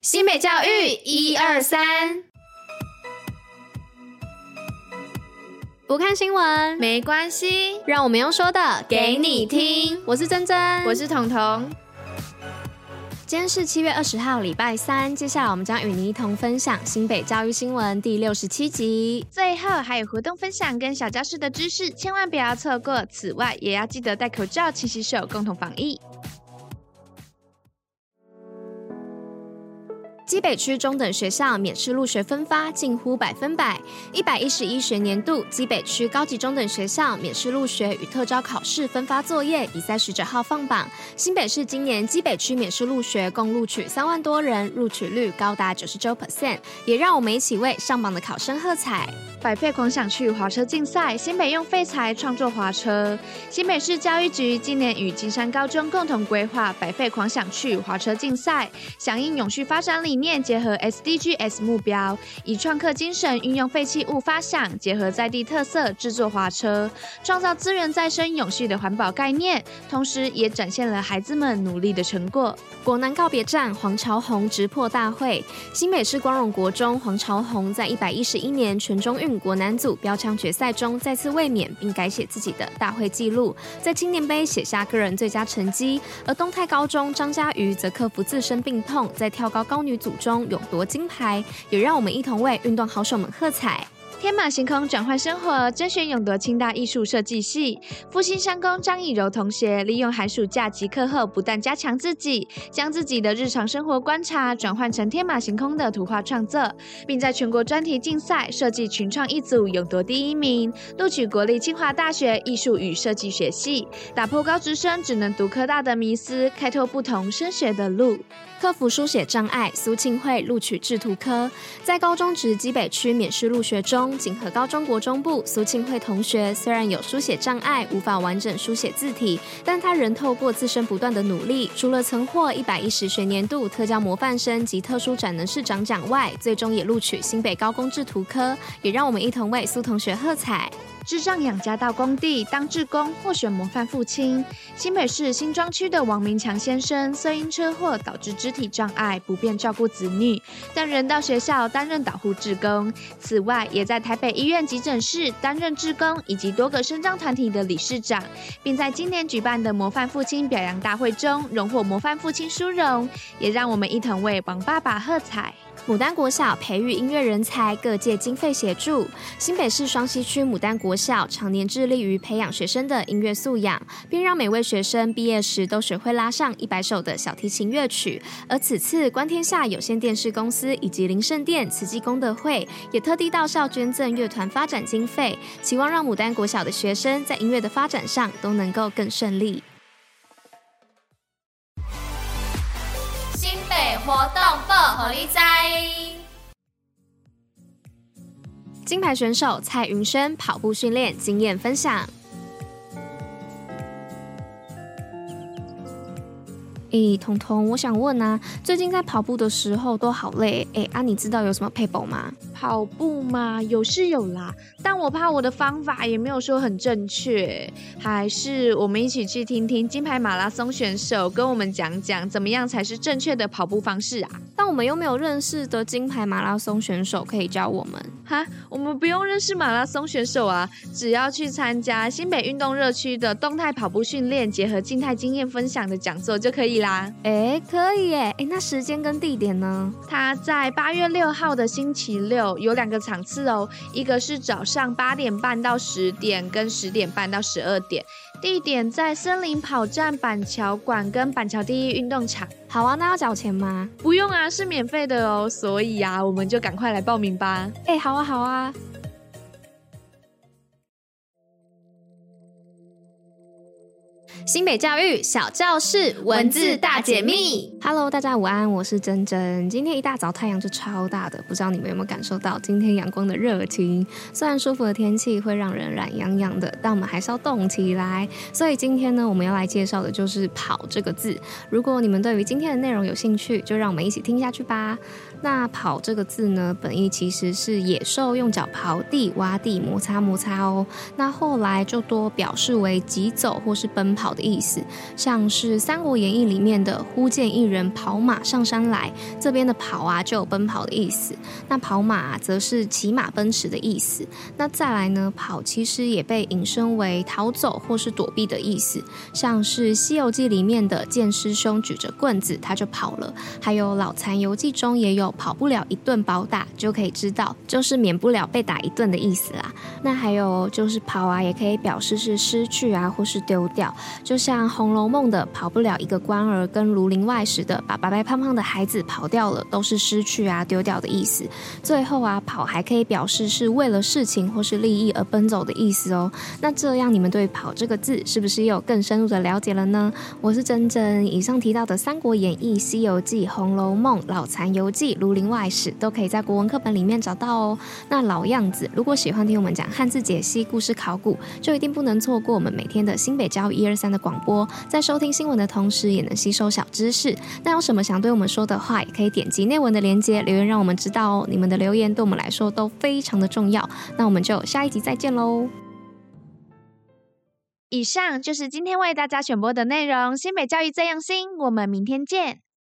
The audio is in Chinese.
新北教育一二三，不看新闻没关系，让我们用说的给你听。我是珍珍，我是彤彤。今天是七月二十号，礼拜三。接下来我们将与您一同分享新北教育新闻第六十七集。最后还有活动分享跟小教室的知识，千万不要错过。此外，也要记得戴口罩、勤洗手，共同防疫。基北区中等学校免试入学分发近乎百分百。一百一十一学年度基北区高级中等学校免试入学与特招考试分发作业已在十九号放榜。新北市今年基北区免试入学共录取三万多人，录取率高达九十九 percent，也让我们一起为上榜的考生喝彩。百废狂想去滑车竞赛，新北用废材创作滑车。新北市教育局今年与金山高中共同规划百废狂想去滑车竞赛，响应永续发展理念，结合 SDGs 目标，以创客精神运用废弃物发想，结合在地特色制作滑车，创造资源再生永续的环保概念，同时也展现了孩子们努力的成果。国南告别战，黄朝宏直破大会。新北市光荣国中黄朝宏在一百一十一年全中运。国男组标枪决赛中再次卫冕，并改写自己的大会纪录，在青年杯写下个人最佳成绩。而东泰高中张家瑜则克服自身病痛，在跳高高女组中勇夺金牌，也让我们一同为运动好手们喝彩。天马行空转换生活，甄选勇夺清大艺术设计系。复兴商工张以柔同学利用寒暑假及课后，不断加强自己，将自己的日常生活观察转换成天马行空的图画创作，并在全国专题竞赛设计群创一组勇夺第一名，录取国立清华大学艺术与设计学系，打破高职生只能读科大的迷思，开拓不同升学的路。克服书写障碍，苏庆慧录取制图科。在高中职基北区免试入学中，景和高中国中部苏庆慧同学虽然有书写障碍，无法完整书写字体，但他仍透过自身不断的努力，除了曾获一百一十学年度特教模范生及特殊展能市长奖外，最终也录取新北高工制图科。也让我们一同为苏同学喝彩。智障养家到工地当志工，获选模范父亲。新北市新庄区的王明强先生，虽因车祸导致肢体障碍，不便照顾子女，但仍到学校担任导护志工。此外，也在台北医院急诊室担任志工，以及多个身障团体的理事长，并在今年举办的模范父亲表扬大会中荣获模范父亲殊荣。也让我们一同为王爸爸喝彩。牡丹国小培育音乐人才，各界经费协助。新北市双溪区牡丹国小常年致力于培养学生的音乐素养，并让每位学生毕业时都学会拉上一百首的小提琴乐曲。而此次观天下有线电视公司以及林圣殿慈济功德会也特地到校捐赠乐团发展经费，期望让牡丹国小的学生在音乐的发展上都能够更顺利。活动报虎哩知，金牌选手蔡云轩跑步训练经验分享。诶，彤彤，我想问啊，最近在跑步的时候都好累，诶，啊，你知道有什么配补吗？跑步嘛，有是有啦，但我怕我的方法也没有说很正确，还是我们一起去听听金牌马拉松选手跟我们讲讲，怎么样才是正确的跑步方式啊？但我们又没有认识的金牌马拉松选手可以教我们。哈，我们不用认识马拉松选手啊，只要去参加新北运动热区的动态跑步训练，结合静态经验分享的讲座就可以啦。哎，可以耶！哎，那时间跟地点呢？它在八月六号的星期六有两个场次哦，一个是早上八点半到十点，跟十点半到十二点，地点在森林跑站板桥馆跟板桥第一运动场。好啊，那要缴钱吗？不用啊，是免费的哦。所以啊，我们就赶快来报名吧。哎，好啊，好啊。新北教育小教室文字大解密，Hello，大家午安，我是珍珍。今天一大早太阳就超大的，不知道你们有没有感受到今天阳光的热情？虽然舒服的天气会让人懒洋洋的，但我们还是要动起来。所以今天呢，我们要来介绍的就是“跑”这个字。如果你们对于今天的内容有兴趣，就让我们一起听下去吧。那“跑”这个字呢，本意其实是野兽用脚刨地、挖地、摩擦摩擦哦。那后来就多表示为疾走或是奔跑的意思，像是《三国演义》里面的“忽见一人跑马上山来”，这边的“跑”啊就有奔跑的意思。那跑马，则是骑马奔驰的意思。那再来呢，跑其实也被引申为逃走或是躲避的意思，像是《西游记》里面的见师兄举着棍子，他就跑了。还有《老残游记》中也有“跑不了一顿暴打”，就可以知道就是免不了被打一顿的意思啦。那还有就是跑啊，也可以表示是失去啊，或是丢掉。就像《红楼梦》的“跑不了一个官儿”，跟《儒林外史》的“把白白胖胖的孩子跑掉了”，都是失去啊、丢掉的意思。最后啊，跑还可以表示是为了事情或是利益而奔走的意思哦。那这样你们对“跑”这个字是不是也有更深入的了解了呢？我是珍珍，以上提到的《三国演义》《西游记》《红楼梦》《老残游记》《儒林外史》都可以在国文课本里面找到哦。那老样子，如果喜欢听我们讲汉字解析、故事考古，就一定不能错过我们每天的新北教育一二三的广播。在收听新闻的同时，也能吸收小知识。那有什么想对我们说的话，也可以点击内文的链接留言，让我们知道哦。你们的留言对我们来说都非常的重要。那我们就下一集再见喽！以上就是今天为大家选播的内容。新北教育这样新，我们明天见。